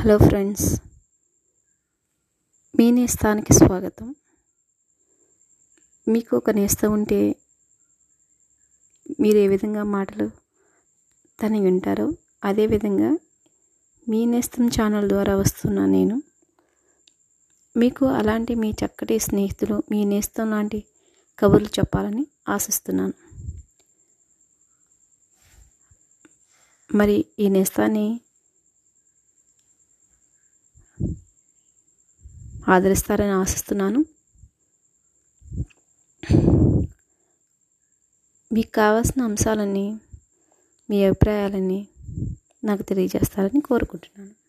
Hello friends మీ నేస్తానికి స్వాగతం. మీకు ఒక నేస్తం ఉంటే మీరు ఏ విధంగా మాటలు తను వింటారో అదేవిధంగా మీ నేస్తం ఛానల్ ద్వారా వస్తున్నా నేను. మీకు అలాంటి మీ చక్కటి స్నేహితులు మీ నేస్తం లాంటి కబుర్లు చెప్పాలని ఆశిస్తున్నాను. మరి ఈ నేస్తాన్ని ఆదరిస్తారని ఆశిస్తున్నాను. మీకు కావాల్సిన అంశాలన్నీ మీ అభిప్రాయాలన్నీ నాకు తెలియజేస్తారని కోరుకుంటున్నాను.